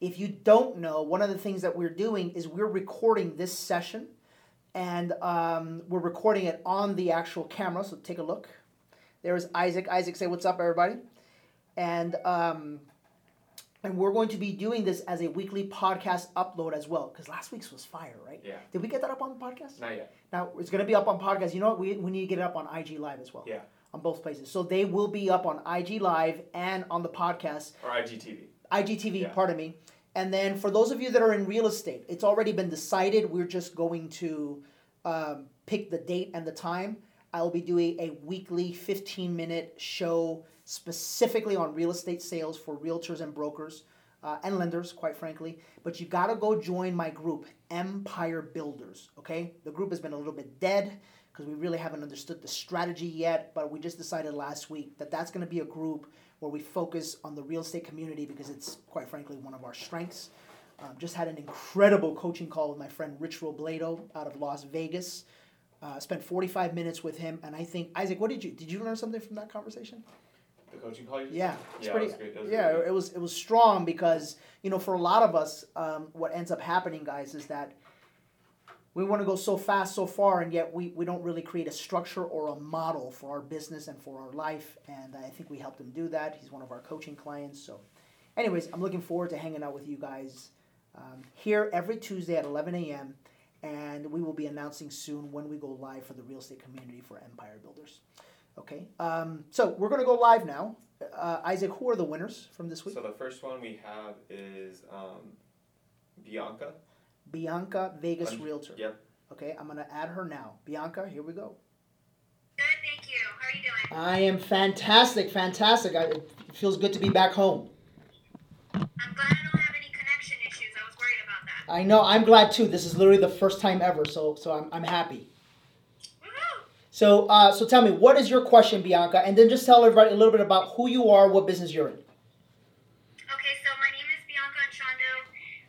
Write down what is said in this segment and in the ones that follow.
If you don't know, one of the things that we're doing is we're recording this session and um, we're recording it on the actual camera. So take a look. There's Isaac. Isaac, say what's up, everybody. And um, and we're going to be doing this as a weekly podcast upload as well because last week's was fire, right? Yeah. Did we get that up on the podcast? Not yet. Now it's going to be up on podcast. You know what? We, we need to get it up on IG Live as well. Yeah. On both places, so they will be up on IG Live and on the podcast. Or IGTV. IGTV, Yeah. pardon me. And then for those of you that are in real estate, it's already been decided. We're just going to um, pick the date and the time. I will be doing a weekly 15 minute show specifically on real estate sales for realtors and brokers uh, and lenders, quite frankly. But you got to go join my group, Empire Builders. Okay? The group has been a little bit dead because we really haven't understood the strategy yet. But we just decided last week that that's going to be a group where we focus on the real estate community because it's quite frankly one of our strengths. Um, just had an incredible coaching call with my friend Rich Robledo out of Las Vegas. Uh, spent 45 minutes with him, and I think Isaac, what did you did you learn something from that conversation? The coaching call you just Yeah, it's yeah, pretty. it was great. It was yeah, good. it was it was strong because you know for a lot of us, um, what ends up happening, guys, is that we want to go so fast, so far, and yet we, we don't really create a structure or a model for our business and for our life. And I think we helped him do that. He's one of our coaching clients. So, anyways, I'm looking forward to hanging out with you guys um, here every Tuesday at 11 a.m. And we will be announcing soon when we go live for the real estate community for Empire Builders. Okay, um, so we're going to go live now. Uh, Isaac, who are the winners from this week? So the first one we have is um, Bianca. Bianca Vegas Un- Realtor. Yep. Okay, I'm going to add her now. Bianca, here we go. Good, thank you. How are you doing? I am fantastic, fantastic. I, it feels good to be back home. I'm glad I don't have any connection issues. I was worried about that. I know. I'm glad too. This is literally the first time ever, so so I'm, I'm happy. Woohoo! So uh, so tell me, what is your question, Bianca? And then just tell everybody a little bit about who you are, what business you're in. Okay, so my name is Bianca Anchondo.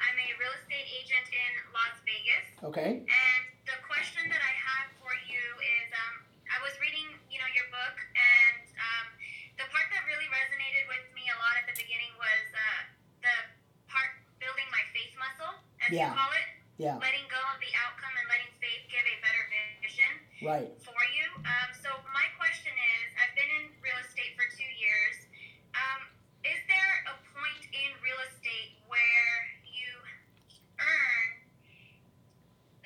I'm a real estate agent in Las Vegas. Okay. And the question that I have for you is um, I was reading, you know, your book, and um, the part that really resonated with me a lot at the beginning was uh, the part building my faith muscle, as Yeah. you call it. Yeah. Letting go of the outcome and letting faith give a better vision. Right. for you. Um, so my question is, I've been in real estate for two years. Um, is there a point in real estate where you earn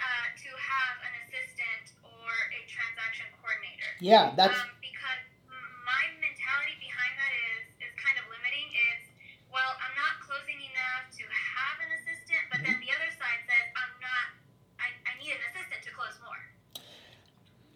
uh, to have an assistant or a transaction coordinator? Yeah. That's um, because my mentality behind that is is kind of limiting. It's well, I'm not closing enough to have an assistant, but then the other side says I'm not. I, I need an assistant to close more.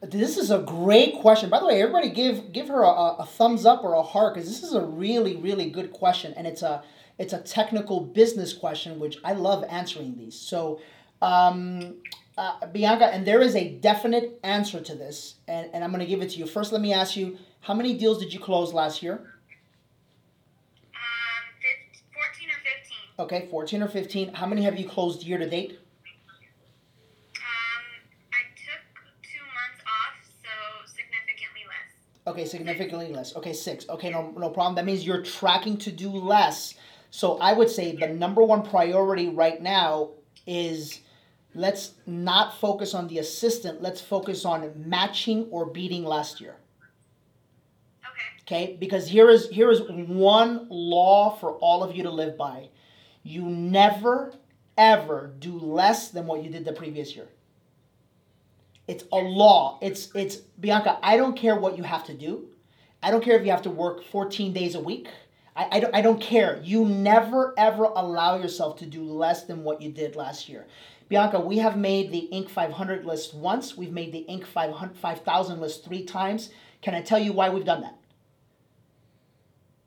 This is a great question. By the way, everybody give give her a, a thumbs up or a heart because this is a really really good question, and it's a it's a technical business question, which I love answering these. So, um, uh, Bianca, and there is a definite answer to this, and, and I'm going to give it to you. First, let me ask you, how many deals did you close last year? Um, fif- 14 or 15. Okay, 14 or 15. How many have you closed year to date? Um, I took two months off, so significantly less. Okay, significantly less. Okay, six. Okay, no, no problem. That means you're tracking to do less. So I would say the number one priority right now is let's not focus on the assistant. Let's focus on matching or beating last year. Okay. Okay, because here is here is one law for all of you to live by. You never ever do less than what you did the previous year. It's a law. It's it's Bianca, I don't care what you have to do. I don't care if you have to work 14 days a week. I, I, don't, I don't care. You never ever allow yourself to do less than what you did last year. Bianca, we have made the Inc. 500 list once. We've made the Inc. 500 5000 list three times. Can I tell you why we've done that?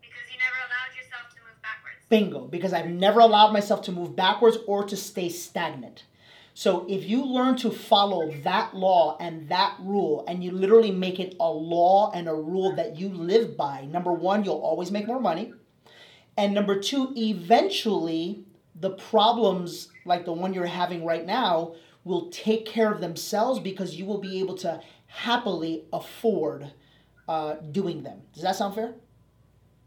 Because you never allowed yourself to move backwards. Bingo, because I've never allowed myself to move backwards or to stay stagnant. So if you learn to follow that law and that rule, and you literally make it a law and a rule that you live by, number one, you'll always make more money. And number two, eventually, the problems like the one you're having right now will take care of themselves because you will be able to happily afford uh, doing them. Does that sound fair?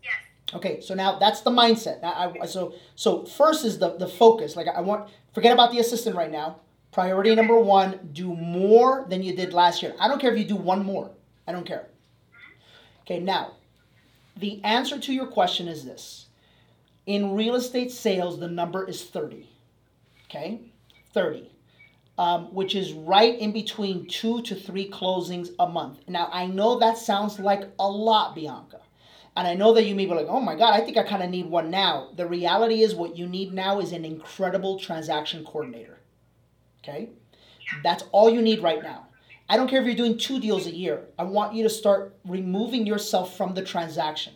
Yes. Okay, so now that's the mindset. I, I- so so first is the the focus. Like I want forget about the assistant right now. Priority number one: do more than you did last year. I don't care if you do one more. I don't care. Okay, now the answer to your question is this: in real estate sales, the number is thirty. Okay, thirty. Um, which is right in between two to three closings a month. Now, I know that sounds like a lot, Bianca. And I know that you may be like, oh my God, I think I kind of need one now. The reality is, what you need now is an incredible transaction coordinator. Okay? That's all you need right now. I don't care if you're doing two deals a year. I want you to start removing yourself from the transaction.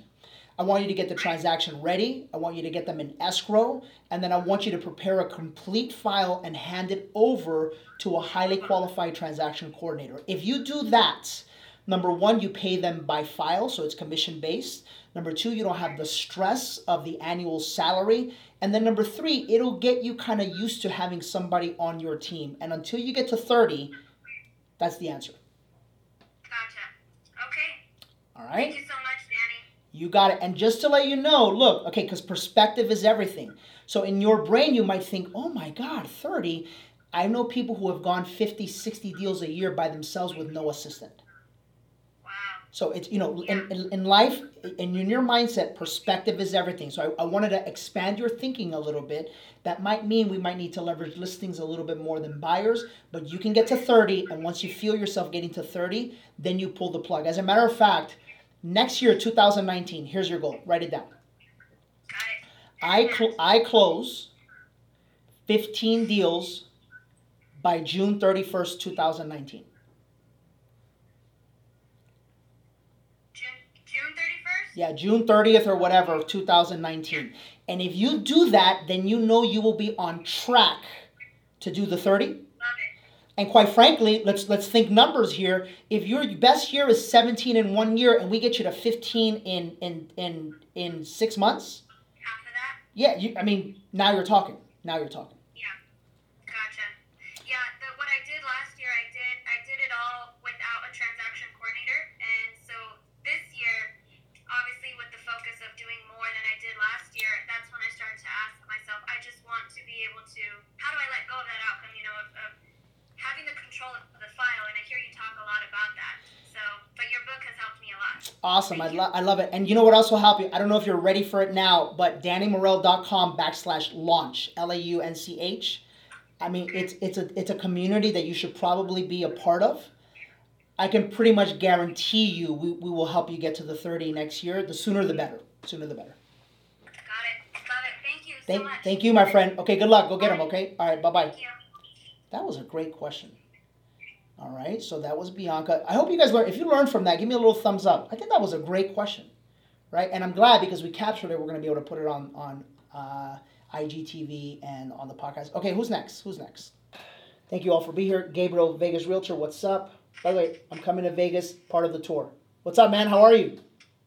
I want you to get the transaction ready. I want you to get them in escrow. And then I want you to prepare a complete file and hand it over to a highly qualified transaction coordinator. If you do that, number one, you pay them by file, so it's commission based. Number two, you don't have the stress of the annual salary. And then number three, it'll get you kind of used to having somebody on your team. And until you get to 30, that's the answer. Gotcha. Okay. All right? Thank you so much. You got it. And just to let you know, look, okay, because perspective is everything. So in your brain, you might think, oh my God, 30. I know people who have gone 50, 60 deals a year by themselves with no assistant. Wow. So it's, you know, in, in, in life, and in your mindset, perspective is everything. So I, I wanted to expand your thinking a little bit. That might mean we might need to leverage listings a little bit more than buyers, but you can get to 30. And once you feel yourself getting to 30, then you pull the plug. As a matter of fact, next year, 2019, here's your goal. Write it down. I cl- I close 15 deals by June 31st, 2019. June June thirty first. Yeah, June 30th or whatever, of 2019. And if you do that, then you know you will be on track to do the 30. And quite frankly, let's let's think numbers here. If your best year is 17 in one year and we get you to 15 in in in in 6 months, yeah, you, I mean, now you're talking. Now you're talking. Yeah. Gotcha. Yeah. The, what I did last year, I did I did it all without a transaction coordinator, and so this year, obviously with the focus of doing more than I did last year, that's when I started to ask myself, I just want to be able to, how do I let go of that outcome? You know, of, of having the control of the file, and I hear you talk a lot about that. So, but your book has helped me a lot. Awesome. I, lo- I love it. And you know what else will help you? I don't know if you're ready for it now, but DannyMorel.com backslash launch, L A U N C H. I mean, it's, it's, a, it's a community that you should probably be a part of. I can pretty much guarantee you we, we will help you get to the 30 next year. The sooner the better. Sooner the better. Got it. Love it. Thank you so Thank, much. thank you, my friend. Okay, good luck. Go get them, okay? All right, bye bye. Thank you. That was a great question. All right, so that was Bianca. I hope you guys learned. If you learned from that, give me a little thumbs up. I think that was a great question, right? And I'm glad because we captured it. We're going to be able to put it on on uh, IGTV and on the podcast. Okay, who's next? Who's next? Thank you all for being here. Gabriel, Vegas Realtor. What's up? By the way, I'm coming to Vegas, part of the tour. What's up, man? How are you?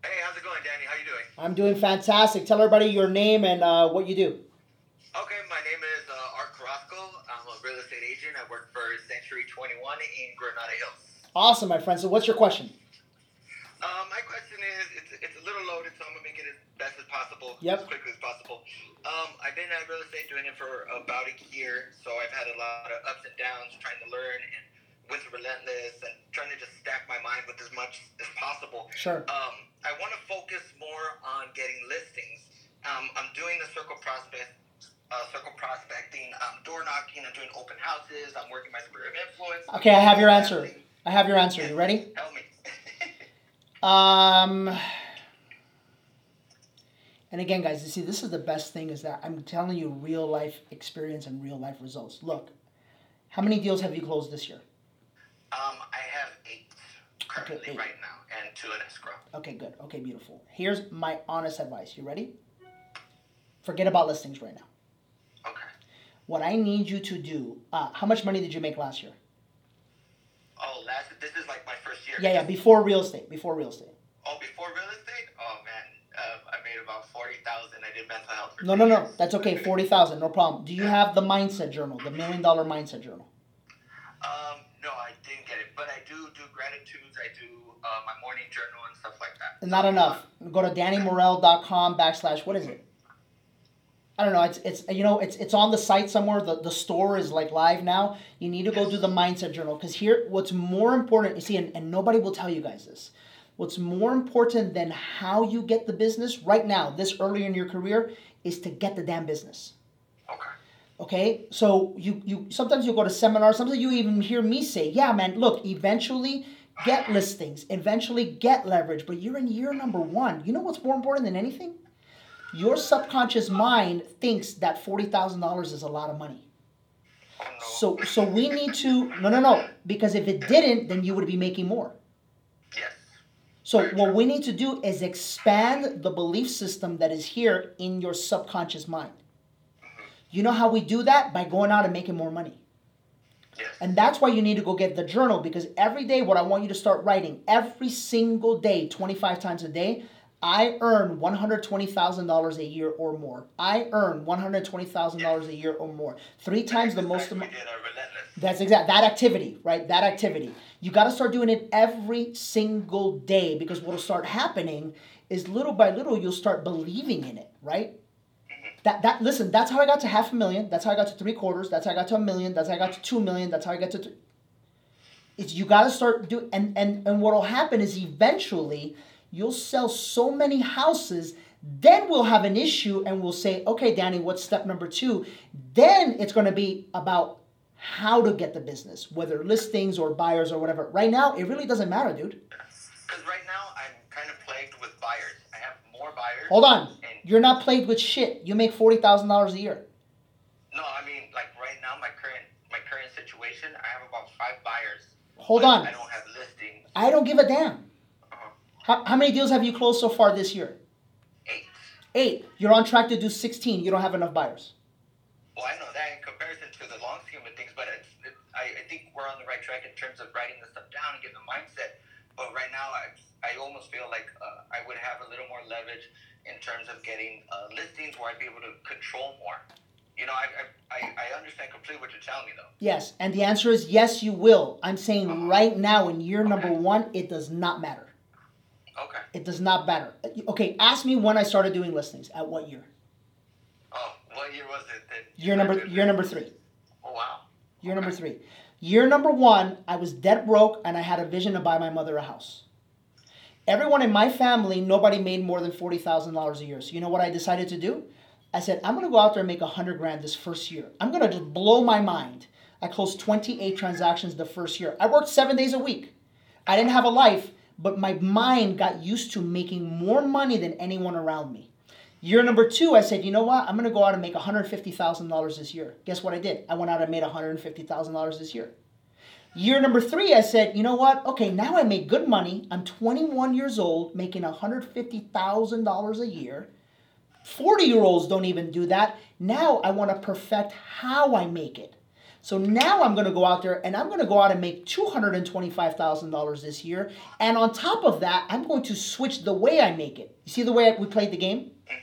Hey, how's it going, Danny? How you doing? I'm doing fantastic. Tell everybody your name and uh, what you do. Okay, my name is uh, Art Carrasco. I'm a real estate agent. I work for Century 21 in Granada Hills. Awesome, my friend. So, what's your question? Um, my question is, it's, it's a little loaded, so I'm gonna make it as best as possible, Yep. as quickly as possible. Um, I've been at real estate doing it for about a year, so I've had a lot of ups and downs, trying to learn and with relentless and trying to just stack my mind with as much as possible. Sure. Um, I want to focus more on getting listings. Um, I'm doing the circle prospect, uh, circle prospecting. I'm door knocking. I'm doing open houses. I'm working my sphere of influence. Okay, I have your answer. I have your answer. You ready? Help me. Um, and again, guys, you see, this is the best thing is that I'm telling you real life experience and real life results. Look, how many deals have you closed this year? um, I have eight currently eight. right now, and two in escrow. Okay, good. Okay, beautiful. Here's my honest advice. You ready? Forget about listings right now. What I need you to do, uh, how much money did you make last year? Oh, last. This is like my first year. Yeah, yeah, before real estate. Before real estate. Oh, before real estate. Oh man, uh, I made about forty thousand. I did mental health. No, no, no. That's okay. 40,000, no problem. Do you have the mindset journal, the million dollar mindset journal? Um, No, I didn't get it, but I do do gratitudes. I do uh, my morning journal and stuff like that. Not enough. Go to dannymorel.com backslash what is it? I don't know. It's it's you know it's it's on the site somewhere. The the store is like live now. You need to go do the mindset journal because here what's more important. You see, and, and nobody will tell you guys this. What's more important than how you get the business right now, this early in your career, is to get the damn business. Okay. Okay, so you you sometimes you go to seminars. Sometimes you even hear me say, "Yeah, man, look, eventually get listings, eventually get leverage." But you're in year number one. You know what's more important than anything? Your subconscious mind thinks that forty thousand dollars is a lot of money. So so we need to no no no because if it didn't, then you would be making more. yes. So what we need to do is expand the belief system that is here in your subconscious mind. Mm-hmm. You know how we do that? By going out and making more money. Yes. And that's why you need to go get the journal because every day, what I want you to start writing every single day, 25 times a day, I earn $120,000 a year or more. I earn $120,000 a year or more. Three times the most we amount. did a relentless. That's exact that activity, right? That activity. You got to start doing it every single day because what'll start happening is little by little you'll start believing in it, right? Mm-hmm. That that listen, that's how I got to half a million. That's how I got to three quarters. That's how I got to a million. That's how I got to two million. That's how I got to. Th- it's you got to start do and and and what'll happen is eventually you'll sell so many houses. Then we'll have an issue and we'll say, okay, Danny, what's step number two? Then it's going to be about how to get the business, whether listings or buyers or whatever. Right now, it really doesn't matter, dude. Because right now I'm kind of plagued with buyers. I have more buyers. Hold on. And You're not plagued with shit. You make $40,000 a year. no, I mean like right now my current my current situation, I have about five buyers. Hold on. I don't have listings. I don't give a damn. Uh-huh. How, how many deals have you closed so far this year? Eight. Eight. You're on track to do 16. You don't have enough buyers. Well, I know that in comparison to the long scheme of things, but it's, it, I, I think we're on the right track in terms of writing the stuff down and getting the mindset. But right now, I, I almost feel like uh, I would have a little more leverage in terms of getting uh, listings where I'd be able to control more. You know, I, I, I, I understand completely what you're telling me, though. Yes. And the answer is yes, you will. I'm saying right now in year number one, it does not matter. Okay. It does not matter. Okay, ask me when I started doing listings. At what year? Oh, what year was it? That Year number year number three. Oh, wow. Year number three. Year number one, I was dead broke and I had a vision to buy my mother a house. Everyone in my family, nobody made more than $40,000 a year. So you know what I decided to do? I said, I'm going to go out there and make a 100 grand this first year. I'm going to just blow my mind. I closed 28 transactions the first year. I worked seven days a week. I didn't have a life, but my mind got used to making more money than anyone around me. Year number two, I said, you know what? I'm going to go out and make $150,000 this year. Guess what I did? I went out and made $150,000 this year. Year number three, I said, you know what? Okay, now I make good money. I'm 21 years old, making $150,000 a year. 40 year olds don't even do that. Now I want to perfect how I make it. So now I'm going to go out there and I'm going to go out and make $225,000 this year. And on top of that, I'm going to switch the way I make it. You see the way we played the game? hmm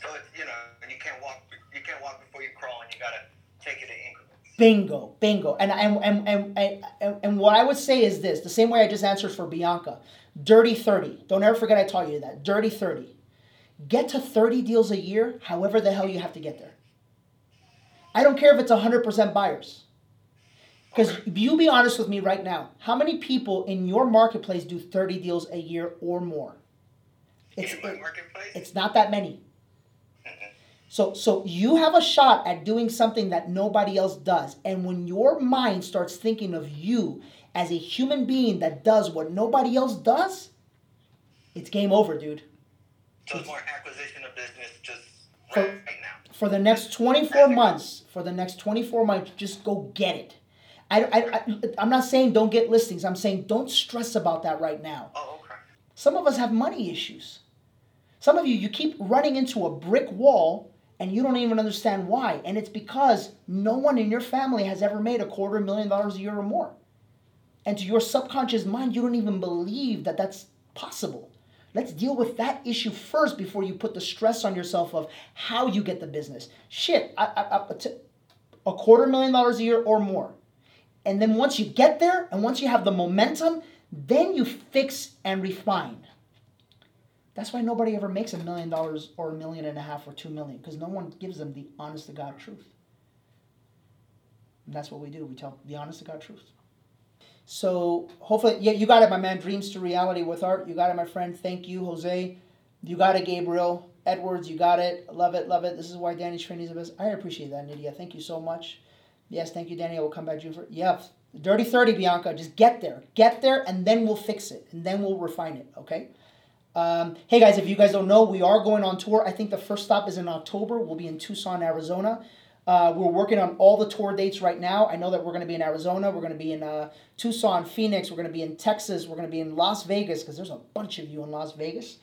So it's you know you can't walk you can't walk before you crawl, and you gotta take it in increments. Bingo, bingo. And, and, and, and, and, and, and what I would say is this the same way I just answered for Bianca dirty 30. Don't ever forget I taught you that. Dirty 30. Get to 30 deals a year, however the hell you have to get there. I don't care if it's 100% buyers. Because you be honest with me right now. How many people in your marketplace do 30 deals a year or more? It's, in my it- marketplace. it's not that many. So so you have a shot at doing something that nobody else does. And when your mind starts thinking of you as a human being that does what nobody else does, it's game over, dude. So it's more acquisition of business just right, right now. For the next 24 months, for the next 24 months, just go get it. I, I, I, I'm not saying don't get listings. I'm saying don't stress about that right now. Oh, okay. Some of us have money issues. Some of you, you keep running into a brick wall and you don't even understand why. And it's because no one in your family has ever made a quarter million dollars a year or more. And to your subconscious mind, you don't even believe that that's possible. Let's deal with that issue first before you put the stress on yourself of how you get the business. Shit, I, I, I, t- a quarter million dollars a year or more. And then once you get there and once you have the momentum, then you fix and refine. That's why nobody ever makes a million dollars or a million and a half or two million because no one gives them the honest to God truth. And that's what we do. We tell the honest to God truth. So hopefully, yeah, you got it, my man. Dreams to reality with art. You got it, my friend. Thank you, Jose. You got it, Gabriel. Edwards, you got it. Love it, love it. This is why Danny's training is the best. I appreciate that, Nydia. Thank you so much. Yes, thank you, Danny. I will come back June for. Yeah, dirty thirty, Bianca. Just get there, get there, and then we'll fix it, and then we'll refine it. Okay. Um, hey guys, if you guys don't know, we are going on tour. I think the first stop is in October. We'll be in Tucson, Arizona. Uh, we're working on all the tour dates right now. I know that we're going to be in Arizona. We're going to be in uh, Tucson, Phoenix. We're going to be in Texas. We're going to be in Las Vegas because there's a bunch of you in Las Vegas.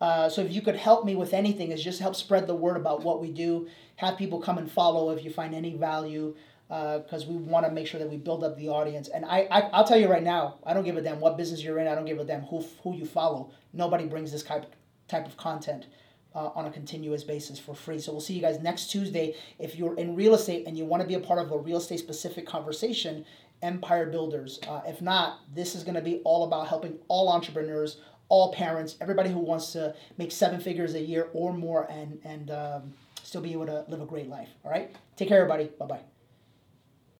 Uh, so if you could help me with anything, is just help spread the word about what we do. Have people come and follow if you find any value because uh, we want to make sure that we build up the audience. And I, I, I'll tell you right now, I don't give a damn what business you're in. I don't give a damn who, who you follow. Nobody brings this type, type of content uh, on a continuous basis for free. So we'll see you guys next Tuesday. If you're in real estate and you want to be a part of a real estate specific conversation, Empire Builders. Uh, if not, this is going to be all about helping all entrepreneurs, all parents, everybody who wants to make seven figures a year or more and, and um, still be able to live a great life. All right? Take care, everybody. Bye bye.